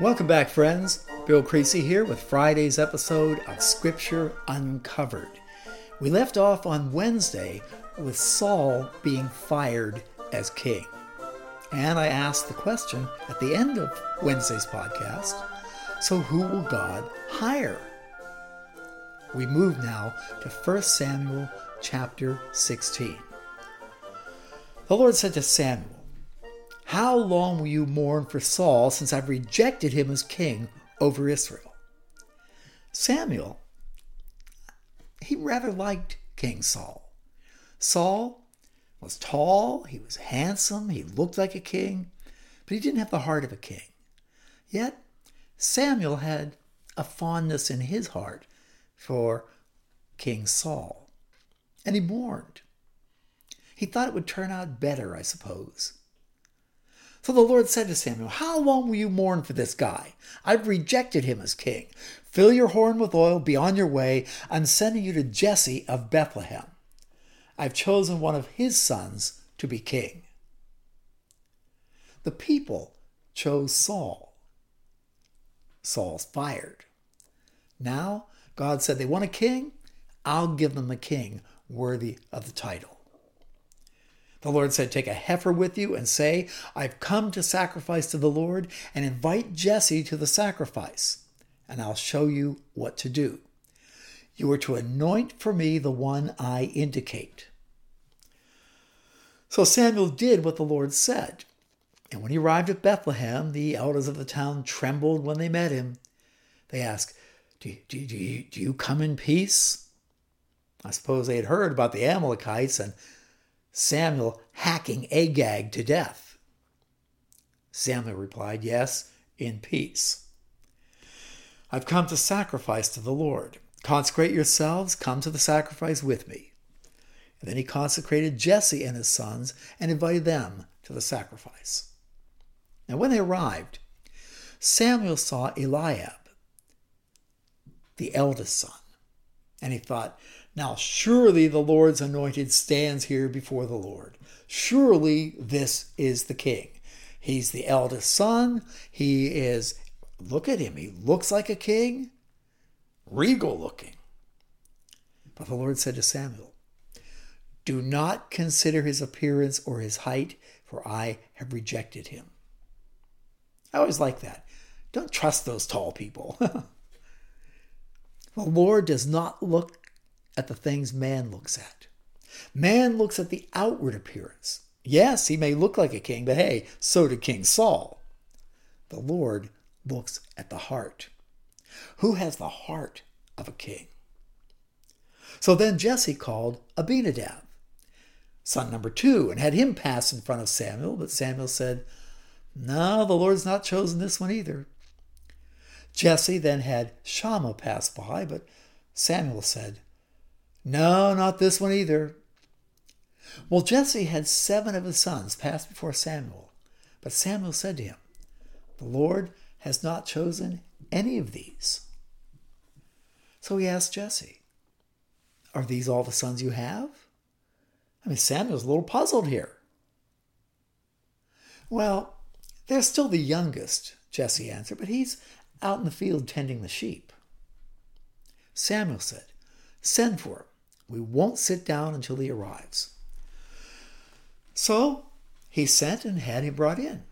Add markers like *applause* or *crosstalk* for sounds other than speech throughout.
Welcome back, friends. Bill Creasy here with Friday's episode of Scripture Uncovered. We left off on Wednesday with Saul being fired as king. And I asked the question at the end of Wednesday's podcast so who will God hire? We move now to 1 Samuel chapter 16. The Lord said to Samuel, how long will you mourn for Saul since I've rejected him as king over Israel? Samuel, he rather liked King Saul. Saul was tall, he was handsome, he looked like a king, but he didn't have the heart of a king. Yet, Samuel had a fondness in his heart for King Saul, and he mourned. He thought it would turn out better, I suppose. So the Lord said to Samuel, How long will you mourn for this guy? I've rejected him as king. Fill your horn with oil, be on your way. I'm sending you to Jesse of Bethlehem. I've chosen one of his sons to be king. The people chose Saul. Saul's fired. Now, God said they want a king. I'll give them a king worthy of the title. The Lord said, Take a heifer with you and say, I've come to sacrifice to the Lord, and invite Jesse to the sacrifice, and I'll show you what to do. You are to anoint for me the one I indicate. So Samuel did what the Lord said. And when he arrived at Bethlehem, the elders of the town trembled when they met him. They asked, Do, do, do, do you come in peace? I suppose they had heard about the Amalekites and Samuel hacking Agag to death? Samuel replied, Yes, in peace. I've come to sacrifice to the Lord. Consecrate yourselves, come to the sacrifice with me. And then he consecrated Jesse and his sons and invited them to the sacrifice. Now, when they arrived, Samuel saw Eliab, the eldest son, and he thought, now, surely the Lord's anointed stands here before the Lord. Surely this is the king. He's the eldest son. He is, look at him, he looks like a king, regal looking. But the Lord said to Samuel, Do not consider his appearance or his height, for I have rejected him. I always like that. Don't trust those tall people. *laughs* the Lord does not look at the things man looks at. Man looks at the outward appearance. Yes, he may look like a king, but hey, so did King Saul. The Lord looks at the heart. Who has the heart of a king? So then Jesse called Abinadab, son number two, and had him pass in front of Samuel. But Samuel said, No, the Lord's not chosen this one either. Jesse then had Shammah pass by, but Samuel said, no, not this one either. Well, Jesse had seven of his sons pass before Samuel, but Samuel said to him, The Lord has not chosen any of these. So he asked Jesse, Are these all the sons you have? I mean, Samuel's a little puzzled here. Well, they're still the youngest, Jesse answered, but he's out in the field tending the sheep. Samuel said, Send for him. We won't sit down until he arrives. So he sent and had him brought in.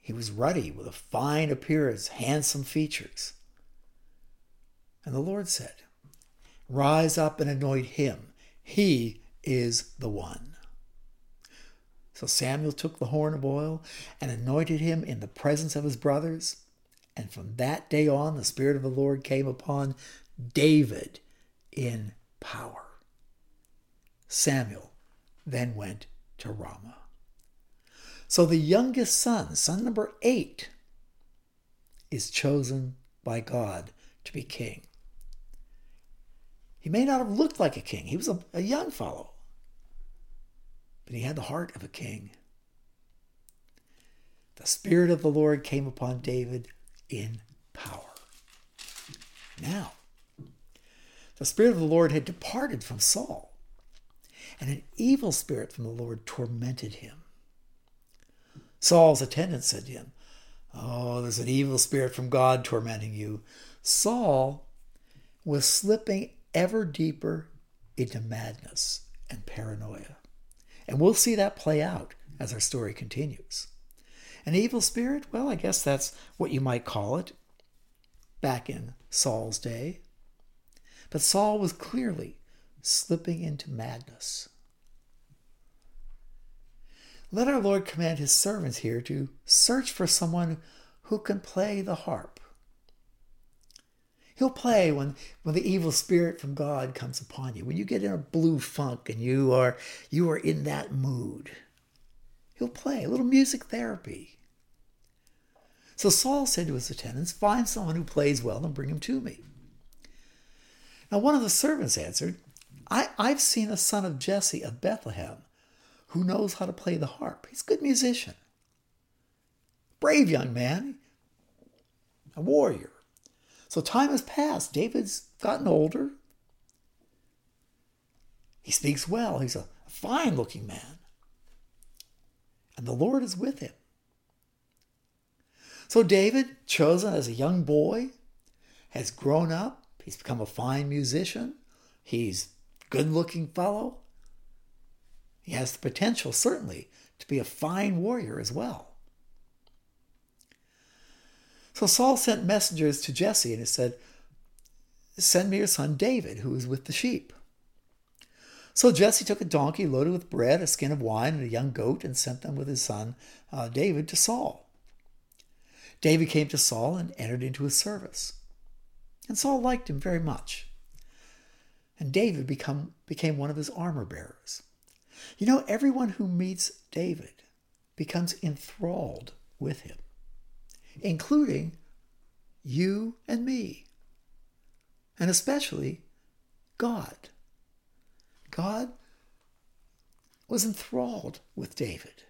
He was ruddy with a fine appearance, handsome features. And the Lord said, Rise up and anoint him. He is the one. So Samuel took the horn of oil and anointed him in the presence of his brothers. And from that day on, the Spirit of the Lord came upon David in power. Samuel then went to Ramah. So the youngest son, son number eight, is chosen by God to be king. He may not have looked like a king, he was a, a young fellow, but he had the heart of a king. The Spirit of the Lord came upon David in power. Now, the Spirit of the Lord had departed from Saul, and an evil spirit from the Lord tormented him. Saul's attendants said to him, Oh, there's an evil spirit from God tormenting you. Saul was slipping ever deeper into madness and paranoia. And we'll see that play out as our story continues. An evil spirit? Well, I guess that's what you might call it back in Saul's day. But Saul was clearly slipping into madness. Let our Lord command his servants here to search for someone who can play the harp. He'll play when, when the evil spirit from God comes upon you, when you get in a blue funk and you are you are in that mood. He'll play a little music therapy. So Saul said to his attendants, Find someone who plays well and bring him to me. Now one of the servants answered, I, I've seen a son of Jesse of Bethlehem who knows how to play the harp. He's a good musician. Brave young man, a warrior. So time has passed. David's gotten older. He speaks well. He's a fine looking man. And the Lord is with him. So David, chosen as a young boy, has grown up. He's become a fine musician. He's a good looking fellow. He has the potential, certainly, to be a fine warrior as well. So Saul sent messengers to Jesse and he said, Send me your son David, who is with the sheep. So Jesse took a donkey loaded with bread, a skin of wine, and a young goat, and sent them with his son uh, David to Saul. David came to Saul and entered into his service. And Saul liked him very much. And David become, became one of his armor bearers. You know, everyone who meets David becomes enthralled with him, including you and me, and especially God. God was enthralled with David.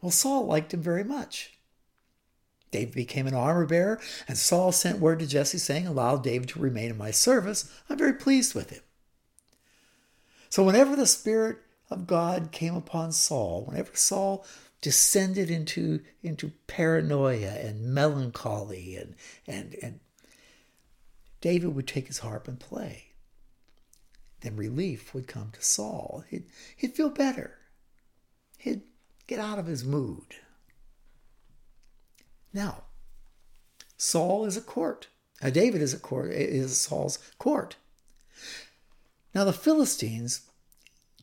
Well, Saul liked him very much. David became an armor bearer, and Saul sent word to Jesse saying, Allow David to remain in my service. I'm very pleased with him. So, whenever the Spirit of God came upon Saul, whenever Saul descended into, into paranoia and melancholy, and, and, and David would take his harp and play. Then relief would come to Saul. He'd, he'd feel better. He'd get out of his mood. Now, Saul is a court. Uh, David is a court is Saul's court. Now the Philistines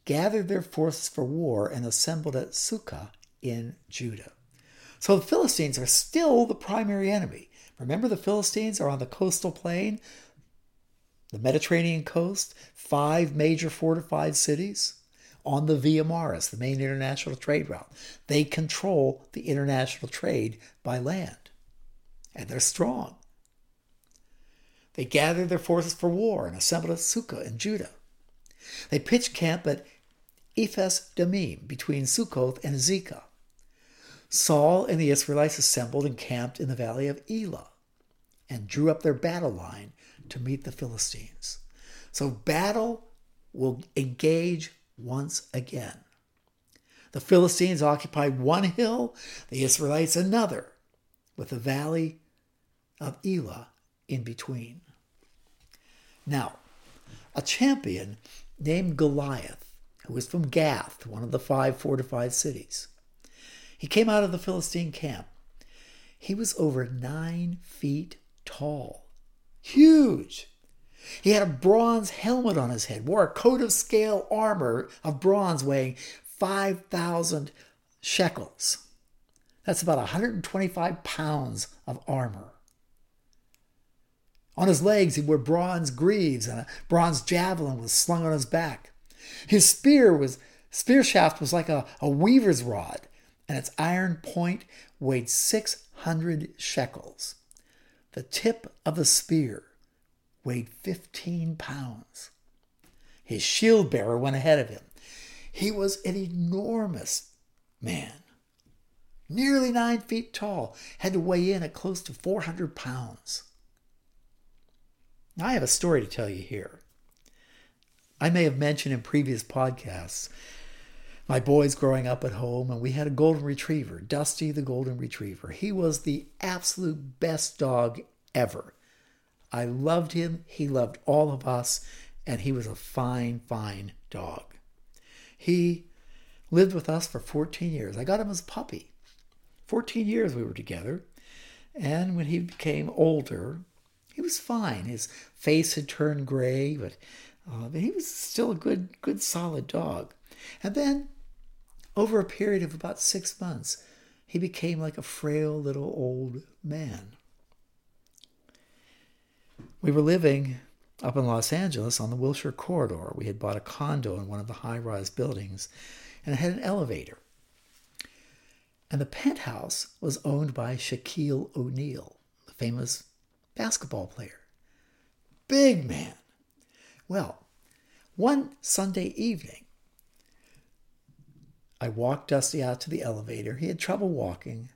gathered their forces for war and assembled at Sokoh in Judah. So the Philistines are still the primary enemy. Remember, the Philistines are on the coastal plain, the Mediterranean coast, five major fortified cities on the Via Maris, the main international trade route. They control the international trade by land, and they're strong. They gathered their forces for war and assembled at Sokoh in Judah. They pitched camp at Ephes Dammim between Sokoh and Azekah. Saul and the Israelites assembled and camped in the valley of Elah and drew up their battle line to meet the Philistines. So battle will engage once again. The Philistines occupied one hill, the Israelites another, with the valley of Elah in between. Now, a champion named Goliath, who was from Gath, one of the five fortified cities. He came out of the Philistine camp. He was over nine feet tall, huge. He had a bronze helmet on his head, wore a coat of scale armor of bronze weighing 5,000 shekels. That's about 125 pounds of armor. On his legs, he wore bronze greaves, and a bronze javelin was slung on his back. His spear was spear shaft was like a, a weaver's rod, and its iron point weighed 600 shekels. The tip of the spear weighed 15 pounds. His shield bearer went ahead of him. He was an enormous man, nearly nine feet tall, had to weigh in at close to 400 pounds. Now, I have a story to tell you here. I may have mentioned in previous podcasts my boys growing up at home, and we had a golden retriever, Dusty the golden retriever. He was the absolute best dog ever. I loved him, he loved all of us, and he was a fine, fine dog. He lived with us for 14 years. I got him as a puppy. 14 years we were together. And when he became older, he was fine. His face had turned gray, but, uh, he was still a good, good, solid dog. And then, over a period of about six months, he became like a frail little old man. We were living up in Los Angeles on the Wilshire Corridor. We had bought a condo in one of the high rise buildings, and it had an elevator. And the penthouse was owned by Shaquille O'Neal, the famous basketball player. Big man. Well, one Sunday evening, I walked Dusty out to the elevator. He had trouble walking.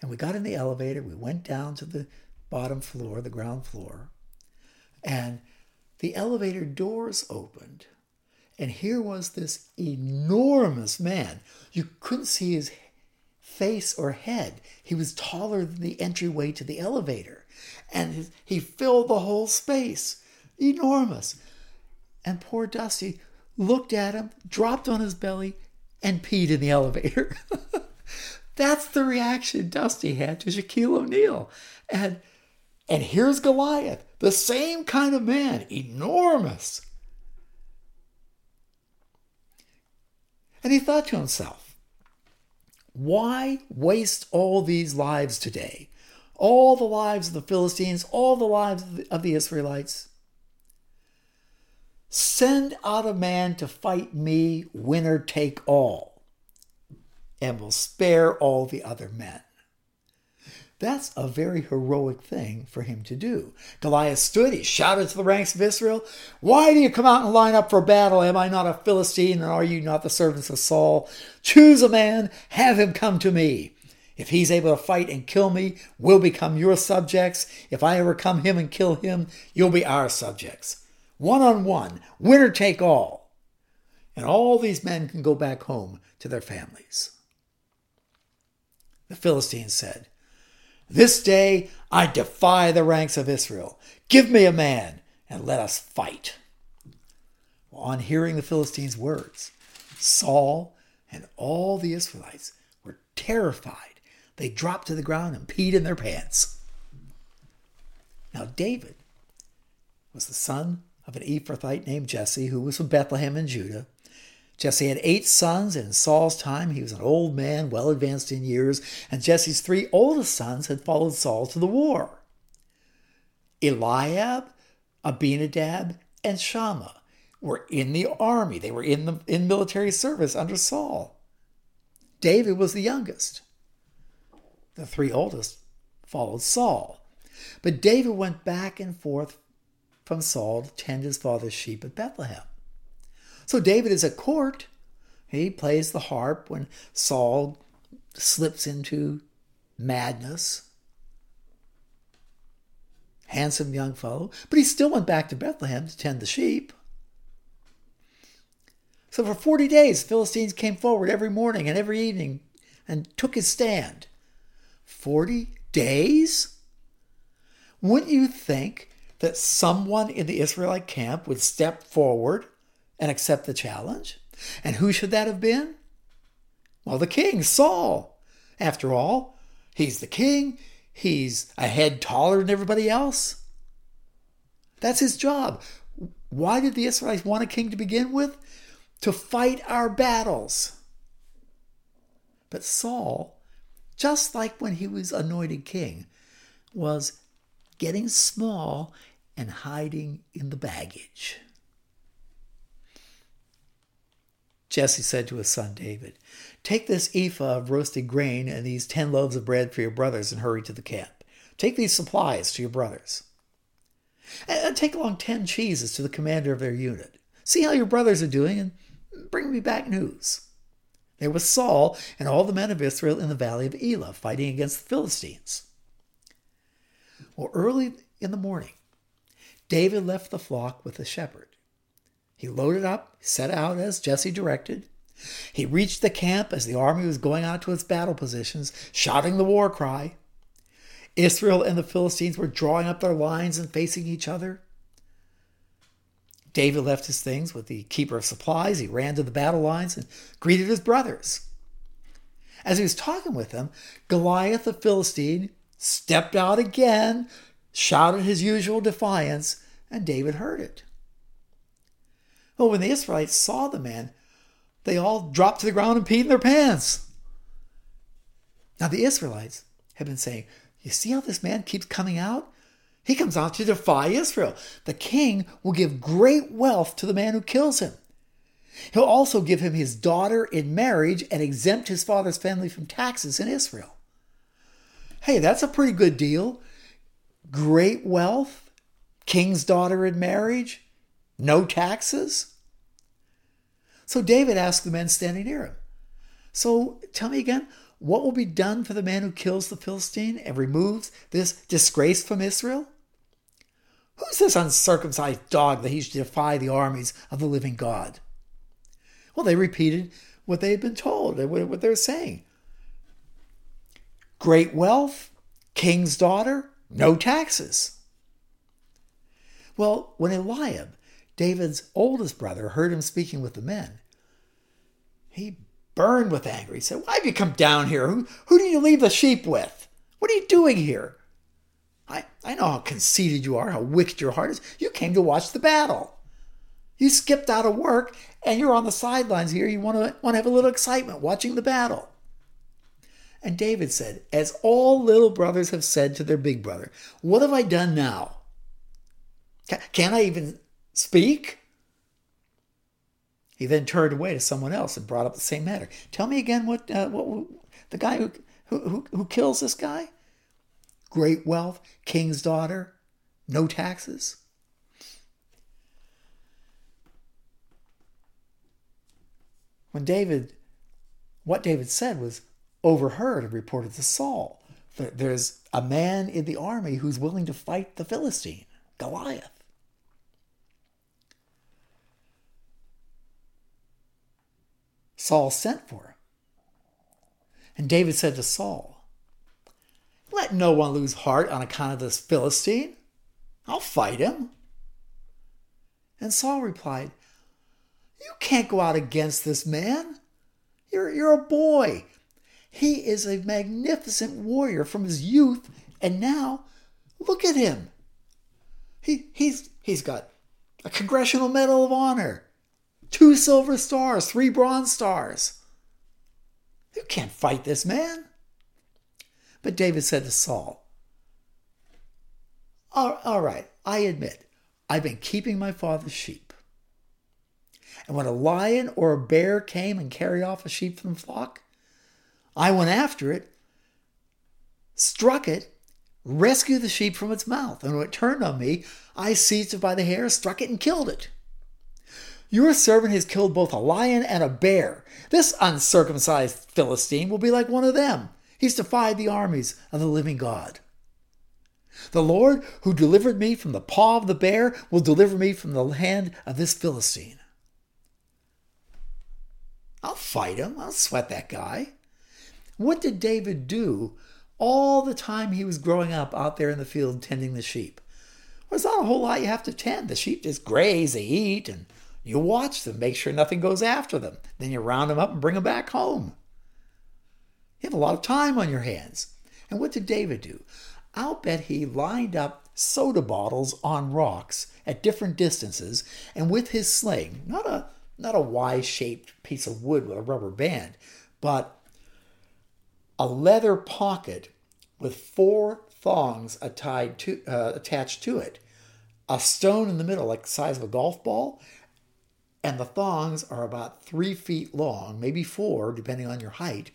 And we got in the elevator. We went down to the bottom floor, the ground floor. And the elevator doors opened. And here was this enormous man. You couldn't see his face or head. He was taller than the entryway to the elevator. And he filled the whole space. Enormous. And poor Dusty looked at him, dropped on his belly, and peed in the elevator. *laughs* That's the reaction Dusty had to Shaquille O'Neal. And and here's Goliath, the same kind of man, enormous. And he thought to himself, why waste all these lives today? All the lives of the Philistines, all the lives of the Israelites? Send out a man to fight me, winner take all, and will spare all the other men. That's a very heroic thing for him to do. Goliath stood, he shouted to the ranks of Israel, Why do you come out and line up for battle? Am I not a Philistine, and are you not the servants of Saul? Choose a man, have him come to me. If he's able to fight and kill me, we'll become your subjects. If I overcome him and kill him, you'll be our subjects. One on one, winner take all. And all these men can go back home to their families. The Philistines said, this day I defy the ranks of Israel. Give me a man and let us fight. On hearing the Philistines' words, Saul and all the Israelites were terrified. They dropped to the ground and peed in their pants. Now, David was the son of an Ephrathite named Jesse, who was from Bethlehem in Judah. Jesse had eight sons, and in Saul's time he was an old man, well advanced in years, and Jesse's three oldest sons had followed Saul to the war Eliab, Abinadab, and Shammah were in the army. They were in the in military service under Saul. David was the youngest. The three oldest followed Saul. But David went back and forth from Saul to tend his father's sheep at Bethlehem. So David is at court. He plays the harp when Saul slips into madness. Handsome young fellow, but he still went back to Bethlehem to tend the sheep. So for 40 days, Philistines came forward every morning and every evening and took his stand. 40 days? Wouldn't you think that someone in the Israelite camp would step forward and accept the challenge. And who should that have been? Well, the king, Saul. After all, he's the king, he's a head taller than everybody else. That's his job. Why did the Israelites want a king to begin with? To fight our battles. But Saul, just like when he was anointed king, was getting small and hiding in the baggage. Jesse said to his son David, Take this ephah of roasted grain and these ten loaves of bread for your brothers and hurry to the camp. Take these supplies to your brothers. And take along ten cheeses to the commander of their unit. See how your brothers are doing and bring me back news. There was Saul and all the men of Israel in the valley of Elah fighting against the Philistines. Well, early in the morning, David left the flock with the shepherd he loaded up, set out as Jesse directed, He reached the camp as the army was going out to its battle positions, shouting the war cry. Israel and the Philistines were drawing up their lines and facing each other. David left his things with the keeper of supplies. He ran to the battle lines and greeted his brothers. As he was talking with them, Goliath the Philistine stepped out again, shouted his usual defiance, and David heard it. Well, when the Israelites saw the man, they all dropped to the ground and peed in their pants. Now, the Israelites have been saying, You see how this man keeps coming out? He comes out to defy Israel. The king will give great wealth to the man who kills him. He'll also give him his daughter in marriage and exempt his father's family from taxes in Israel. Hey, that's a pretty good deal. Great wealth, king's daughter in marriage, no taxes. So David asked the men standing near him, So tell me again, what will be done for the man who kills the Philistine and removes this disgrace from Israel? Who's this uncircumcised dog that he should defy the armies of the living God? Well, they repeated what they had been told, and what they were saying. Great wealth, king's daughter, no taxes. Well, when Eliab, David's oldest brother, heard him speaking with the men, he burned with anger. He said, Why have you come down here? Who, who do you leave the sheep with? What are you doing here? I, I know how conceited you are, how wicked your heart is. You came to watch the battle. You skipped out of work and you're on the sidelines here. You want to, want to have a little excitement watching the battle. And David said, As all little brothers have said to their big brother, what have I done now? Can I even speak? He then turned away to someone else and brought up the same matter. Tell me again what, uh, what the guy who, who, who kills this guy? great wealth, king's daughter, no taxes. When David, what David said was overheard and reported to Saul. There's a man in the army who's willing to fight the Philistine, Goliath. Saul sent for him. And David said to Saul, let no one lose heart on account of this Philistine. I'll fight him. And Saul replied, You can't go out against this man. You're, you're a boy. He is a magnificent warrior from his youth, and now look at him. He, he's, he's got a Congressional Medal of Honor, two silver stars, three bronze stars. You can't fight this man. But David said to Saul, All right, I admit, I've been keeping my father's sheep. And when a lion or a bear came and carried off a sheep from the flock, I went after it, struck it, rescued the sheep from its mouth. And when it turned on me, I seized it by the hair, struck it, and killed it. Your servant has killed both a lion and a bear. This uncircumcised Philistine will be like one of them, He's defied the armies of the living God. The Lord who delivered me from the paw of the bear will deliver me from the hand of this Philistine. I'll fight him. I'll sweat that guy. What did David do all the time he was growing up out there in the field tending the sheep? Well, there's not a whole lot you have to tend. The sheep just graze, they eat, and you watch them, make sure nothing goes after them. Then you round them up and bring them back home. You have a lot of time on your hands. And what did David do? I'll bet he lined up soda bottles on rocks at different distances and with his sling, not a not a Y-shaped piece of wood with a rubber band, but a leather pocket with four thongs tied to, uh, attached to it, a stone in the middle like the size of a golf ball, and the thongs are about three feet long, maybe four, depending on your height,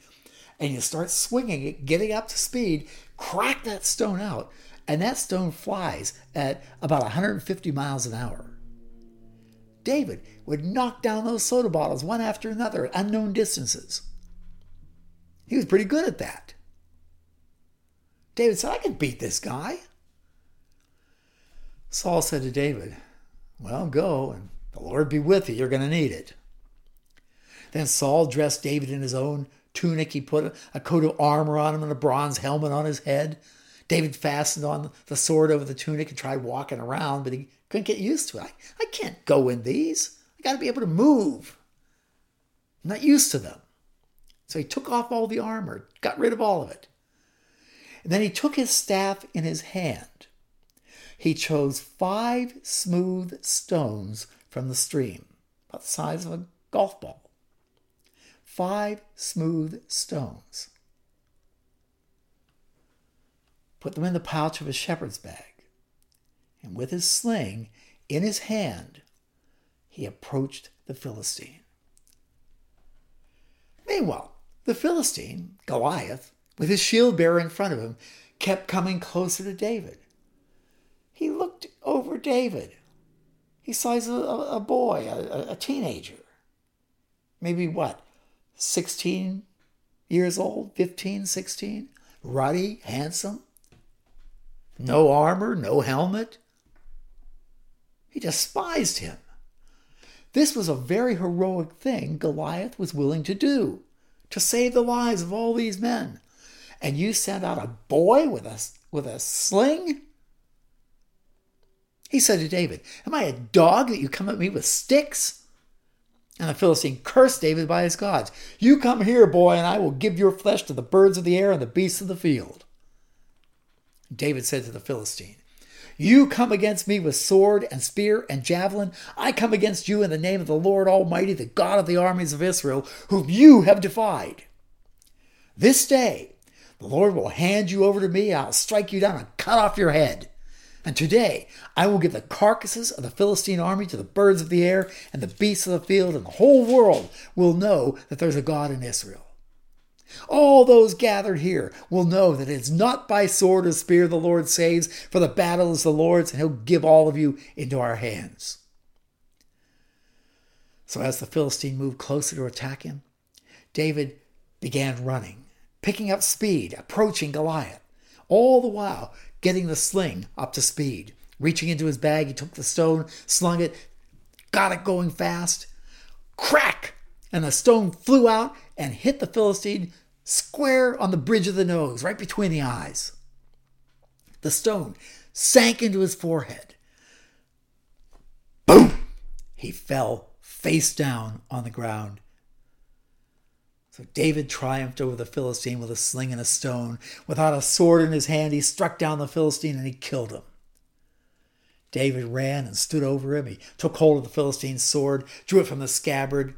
and you start swinging it, getting up to speed, crack that stone out, and that stone flies at about 150 miles an hour. David would knock down those soda bottles one after another at unknown distances. He was pretty good at that. David said, I can beat this guy. Saul said to David, Well, go, and the Lord be with you. You're going to need it. Then Saul dressed David in his own tunic. He put a coat of armor on him and a bronze helmet on his head. David fastened on the sword over the tunic and tried walking around, but he couldn't get used to it. I, I can't go in these. I got to be able to move. I'm not used to them. So he took off all the armor, got rid of all of it. And then he took his staff in his hand. He chose five smooth stones from the stream, about the size of a golf ball. Five smooth stones. Put them in the pouch of his shepherd's bag. And with his sling in his hand, he approached the Philistine. Meanwhile, the Philistine, Goliath, with his shield bearer in front of him, kept coming closer to David. He looked over David. He he's a, a boy, a, a teenager. Maybe what, 16 years old, 15, 16? Ruddy, handsome. No armor, no helmet. He despised him. This was a very heroic thing Goliath was willing to do to save the lives of all these men. And you sent out a boy with a, with a sling? He said to David, Am I a dog that you come at me with sticks? And the Philistine cursed David by his gods. You come here, boy, and I will give your flesh to the birds of the air and the beasts of the field. David said to the Philistine, You come against me with sword and spear and javelin. I come against you in the name of the Lord Almighty, the God of the armies of Israel, whom you have defied. This day the Lord will hand you over to me. I'll strike you down and cut off your head. And today I will give the carcasses of the Philistine army to the birds of the air and the beasts of the field, and the whole world will know that there's a God in Israel. All those gathered here will know that it's not by sword or spear the Lord saves, for the battle is the Lord's, and he'll give all of you into our hands. So as the Philistine moved closer to attack him, David began running, picking up speed, approaching Goliath, all the while getting the sling up to speed. Reaching into his bag, he took the stone, slung it, got it going fast. Crack! And the stone flew out and hit the Philistine square on the bridge of the nose, right between the eyes. The stone sank into his forehead. Boom! He fell face down on the ground. So David triumphed over the Philistine with a sling and a stone. Without a sword in his hand, he struck down the Philistine and he killed him. David ran and stood over him. He took hold of the Philistine's sword, drew it from the scabbard,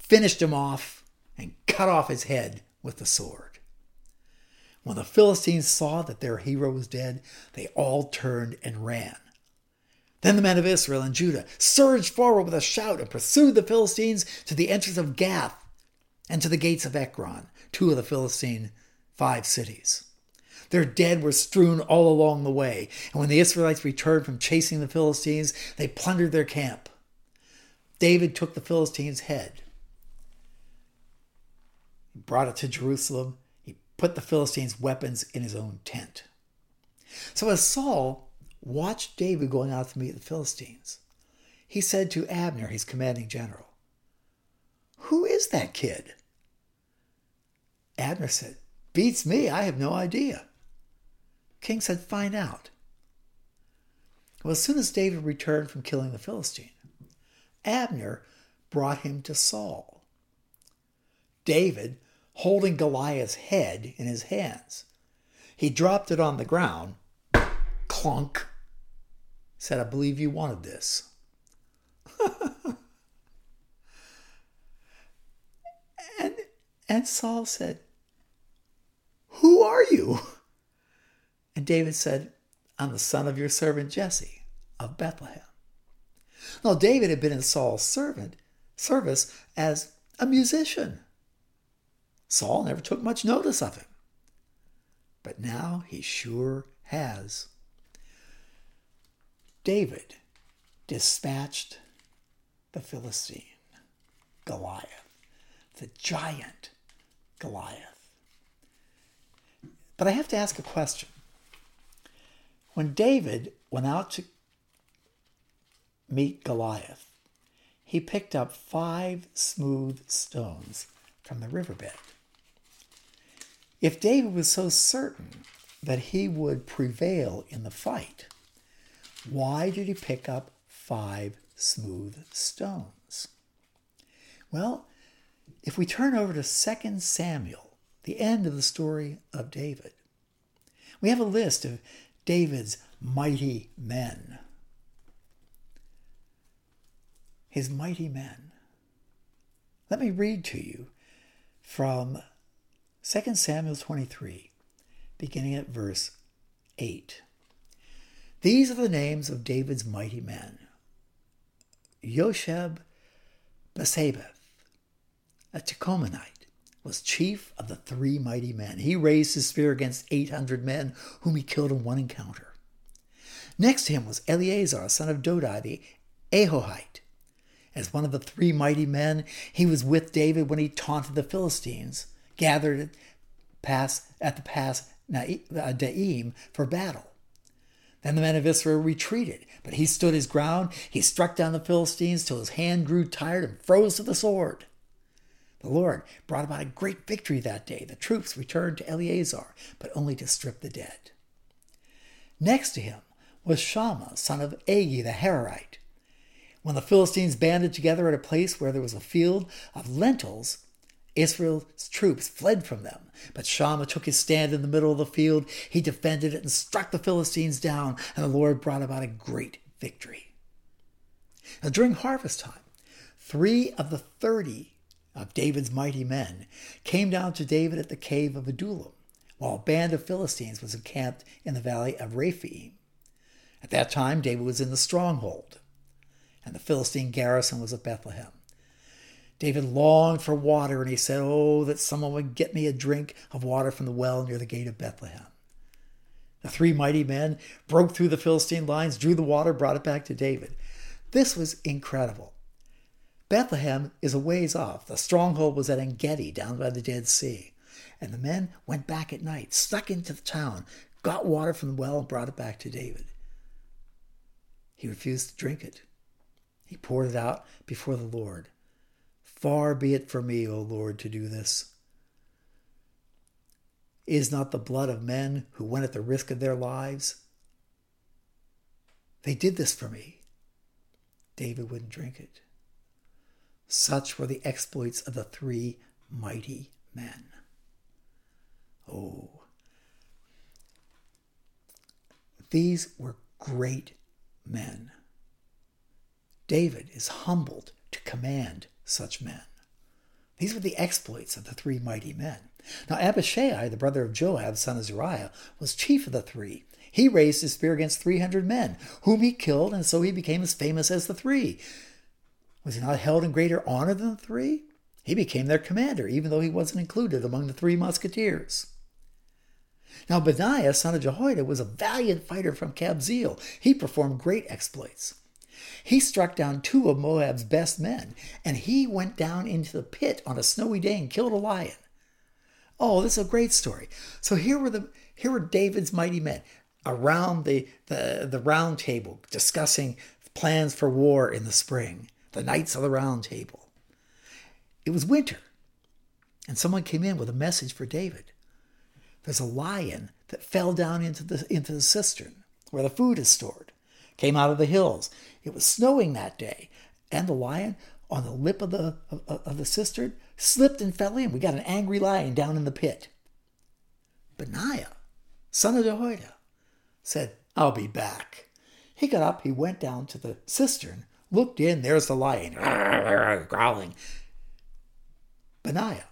finished him off, and cut off his head with the sword. When the Philistines saw that their hero was dead, they all turned and ran. Then the men of Israel and Judah surged forward with a shout and pursued the Philistines to the entrance of Gath and to the gates of Ekron, two of the Philistine five cities. Their dead were strewn all along the way, and when the Israelites returned from chasing the Philistines, they plundered their camp. David took the Philistines' head he brought it to Jerusalem. He put the Philistines' weapons in his own tent. So as Saul watched David going out to meet the Philistines, he said to Abner, his commanding general, Who is that kid? Abner said, Beats me. I have no idea. King said, Find out. Well, as soon as David returned from killing the Philistine, Abner brought him to Saul. David holding Goliath's head in his hands. He dropped it on the ground, clunk, said, I believe you wanted this. *laughs* and, and Saul said, Who are you? And David said, I'm the son of your servant Jesse of Bethlehem. Now, David had been in Saul's servant service as a musician. Saul never took much notice of him. But now he sure has. David dispatched the Philistine, Goliath, the giant Goliath. But I have to ask a question. When David went out to meet Goliath, he picked up five smooth stones from the riverbed. If David was so certain that he would prevail in the fight, why did he pick up five smooth stones? Well, if we turn over to 2 Samuel, the end of the story of David, we have a list of David's mighty men. His mighty men. Let me read to you from 2 Samuel 23, beginning at verse 8. These are the names of David's mighty men Josheb Basshebeth, a Tahkemonite, was chief of the three mighty men. He raised his spear against 800 men, whom he killed in one encounter. Next to him was Eleazar, son of Dodai, the Ahohite. As one of the three mighty men, he was with David when he taunted the Philistines, gathered at the pass uh, Daim for battle. Then the men of Israel retreated, but he stood his ground. He struck down the Philistines till his hand grew tired and froze to the sword. The Lord brought about a great victory that day. The troops returned to Eleazar, but only to strip the dead. Next to him was Shammah, son of Agee the Hararite. When the Philistines banded together at a place where there was a field of lentils, Israel's troops fled from them, but Shammah took his stand in the middle of the field. He defended it and struck the Philistines down, and the Lord brought about a great victory. Now, during harvest time, three of the thirty of David's mighty men came down to David at the cave of Adullam, while a band of Philistines was encamped in the valley of Rephaim. At that time, David was in the stronghold, and the Philistine garrison was at Bethlehem. David longed for water, and he said, Oh, that someone would get me a drink of water from the well near the gate of Bethlehem. The three mighty men broke through the Philistine lines, drew the water, brought it back to David. This was incredible. Bethlehem is a ways off. The stronghold was at En Gedi, down by the Dead Sea. And the men went back at night, stuck into the town, got water from the well, and brought it back to David. He refused to drink it. He poured it out before the Lord. Far be it from me, O Lord, to do this. Is not the blood of men who went at the risk of their lives? They did this for me. David wouldn't drink it. Such were the exploits of the three mighty men. Oh, these were great men. David is humbled to command such men. These were the exploits of the three mighty men. Now, Abishai, the brother of Joab, son of Zeruiah, was chief of the three. He raised his spear against 300 men, whom he killed, and so he became as famous as the three. Was he not held in greater honor than the three? He became their commander, even though he wasn't included among the three musketeers. Now, Benaiah, son of Jehoiada, was a valiant fighter from Kabzeel. He performed great exploits. He struck down two of Moab's best men, and he went down into the pit on a snowy day and killed a lion. Oh, this is a great story. So here were the here were David's mighty men around the, the, the round table discussing plans for war in the spring, the knights of the round table. It was winter, and someone came in with a message for David. There's a lion that fell down into the into the cistern where the food is stored came out of the hills. It was snowing that day, and the lion on the lip of the of, of the cistern slipped and fell in. We got an angry lion down in the pit. Benaiah, son of Jehoiada, said, I'll be back. He got up, he went down to the cistern, looked in, there's the lion, *laughs* growling. Benaiah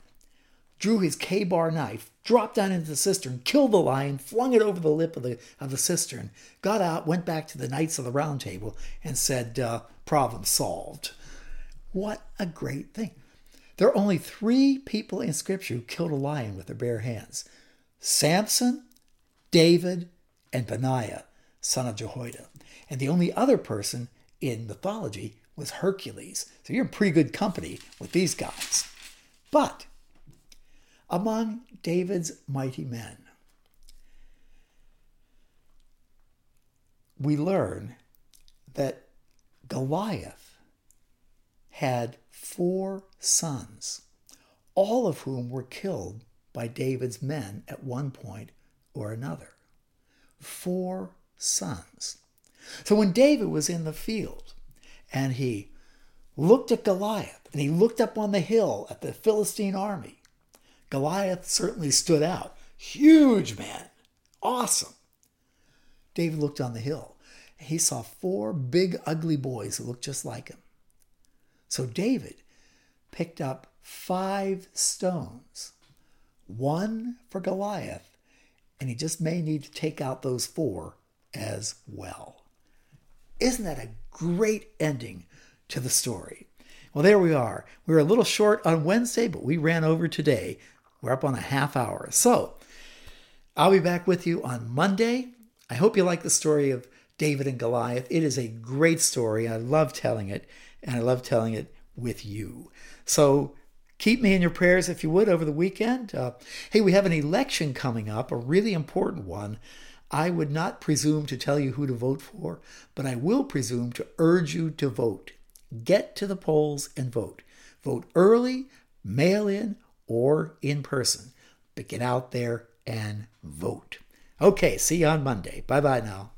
drew his Ka-Bar knife, dropped down into the cistern, killed the lion, flung it over the lip of the, of the cistern, got out, went back to the Knights of the Round Table, and said, uh, Problem solved. What a great thing. There are only three people in Scripture who killed a lion with their bare hands Samson, David, and Benaiah, son of Jehoiada. And the only other person in mythology was Hercules. So you're in pretty good company with these guys. But among David's mighty men. We learn that Goliath had four sons, all of whom were killed by David's men at one point or another. Four sons. So when David was in the field and he looked at Goliath and he looked up on the hill at the Philistine army, Goliath certainly stood out. Huge man. Awesome. David looked on the hill. He saw four big, ugly boys who looked just like him. So David picked up five stones, one for Goliath, and he just may need to take out those four as well. Isn't that a great ending to the story? Well, there we are. We were a little short on Wednesday, but we ran over today. We're up on a half hour. So I'll be back with you on Monday. I hope you like the story of David and Goliath. It is a great story. I love telling it, and I love telling it with you. So keep me in your prayers if you would over the weekend. Uh, hey, we have an election coming up, a really important one. I would not presume to tell you who to vote for, but I will presume to urge you to vote. Get to the polls and vote. Vote early, mail in, or in person. But get out there and vote. Okay, see you on Monday. Bye bye now.